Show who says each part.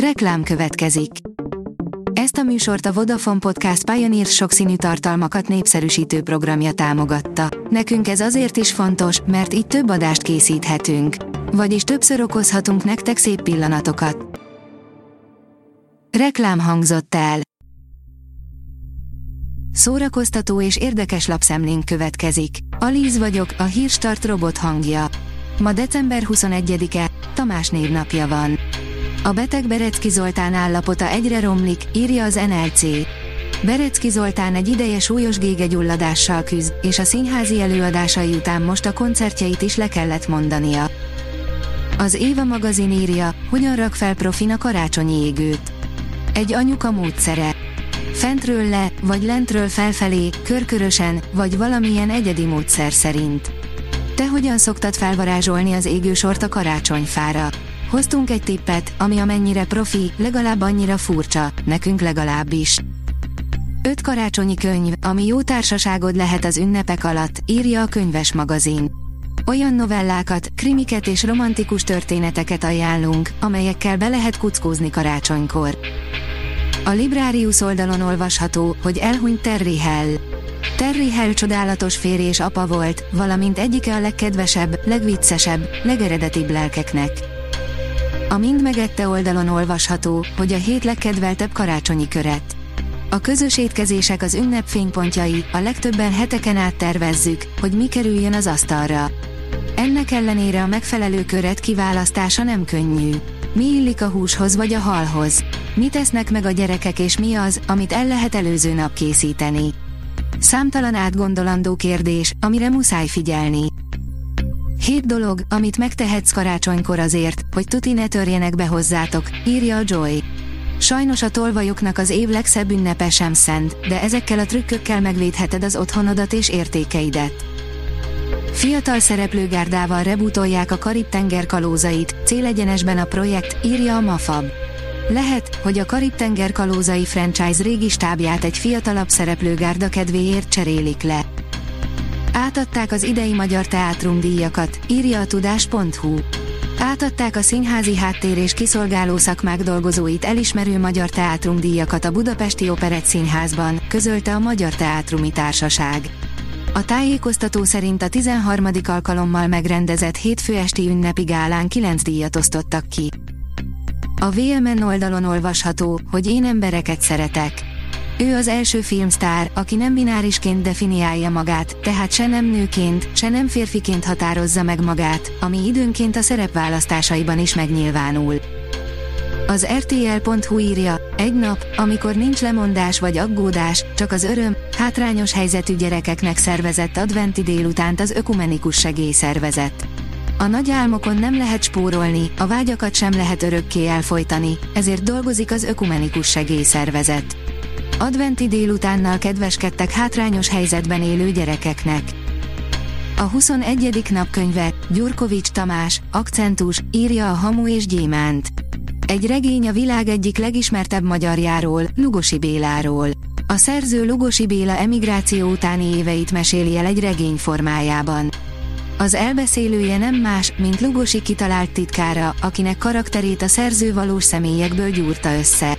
Speaker 1: Reklám következik. Ezt a műsort a Vodafone Podcast Pioneer sokszínű tartalmakat népszerűsítő programja támogatta. Nekünk ez azért is fontos, mert így több adást készíthetünk. Vagyis többször okozhatunk nektek szép pillanatokat. Reklám hangzott el. Szórakoztató és érdekes lapszemlénk következik. Alíz vagyok, a hírstart robot hangja. Ma december 21-e, Tamás névnapja van. A beteg Berecki Zoltán állapota egyre romlik, írja az NLC. Berecki Zoltán egy ideje súlyos gégegyulladással küzd, és a színházi előadásai után most a koncertjeit is le kellett mondania. Az Éva magazin írja, hogyan rak fel profin a karácsonyi égőt. Egy anyuka módszere. Fentről le, vagy lentről felfelé, körkörösen, vagy valamilyen egyedi módszer szerint. Te hogyan szoktad felvarázsolni az égősort a karácsonyfára? Hoztunk egy tippet, ami amennyire profi, legalább annyira furcsa, nekünk legalábbis. Öt karácsonyi könyv, ami jó társaságod lehet az ünnepek alatt, írja a könyves magazin. Olyan novellákat, krimiket és romantikus történeteket ajánlunk, amelyekkel be lehet kuckózni karácsonykor. A Librarius oldalon olvasható, hogy elhunyt Terry Hell. Terry Hell csodálatos férj és apa volt, valamint egyike a legkedvesebb, legviccesebb, legeredetibb lelkeknek. A Mind megette oldalon olvasható, hogy a hét legkedveltebb karácsonyi köret. A közös étkezések az ünnep fénypontjai, a legtöbben heteken át tervezzük, hogy mi kerüljön az asztalra. Ennek ellenére a megfelelő köret kiválasztása nem könnyű. Mi illik a húshoz vagy a halhoz? Mit tesznek meg a gyerekek és mi az, amit el lehet előző nap készíteni? Számtalan átgondolandó kérdés, amire muszáj figyelni. Hét dolog, amit megtehetsz karácsonykor azért, hogy tuti ne törjenek be hozzátok, írja a Joy. Sajnos a tolvajoknak az év legszebb ünnepe sem szent, de ezekkel a trükkökkel megvédheted az otthonodat és értékeidet. Fiatal szereplőgárdával rebutolják a Karib-tenger kalózait, célegyenesben a projekt, írja a Mafab. Lehet, hogy a Karib-tenger kalózai franchise régi stábját egy fiatalabb szereplőgárda kedvéért cserélik le. Átadták az idei Magyar Teátrum díjakat, írja a tudás.hu. Átadták a színházi háttér és kiszolgáló szakmák dolgozóit elismerő Magyar Teátrum díjakat a Budapesti Operett Színházban, közölte a Magyar Teátrumi Társaság. A tájékoztató szerint a 13. alkalommal megrendezett hétfő esti ünnepi gálán 9 díjat osztottak ki. A VMN oldalon olvasható, hogy én embereket szeretek. Ő az első filmstár, aki nem binárisként definiálja magát, tehát se nem nőként, se nem férfiként határozza meg magát, ami időnként a szerepválasztásaiban is megnyilvánul. Az RTL.hu írja, egy nap, amikor nincs lemondás vagy aggódás, csak az öröm, hátrányos helyzetű gyerekeknek szervezett adventi délutánt az Ökumenikus Segélyszervezet. A nagy álmokon nem lehet spórolni, a vágyakat sem lehet örökké elfolytani, ezért dolgozik az Ökumenikus Segélyszervezet. Adventi délutánnal kedveskedtek hátrányos helyzetben élő gyerekeknek. A 21. napkönyve, Gyurkovics Tamás, akcentus, írja a Hamu és Gyémánt. Egy regény a világ egyik legismertebb magyarjáról, Lugosi Béláról. A szerző Lugosi Béla emigráció utáni éveit meséli el egy regény formájában. Az elbeszélője nem más, mint Lugosi kitalált titkára, akinek karakterét a szerző valós személyekből gyúrta össze.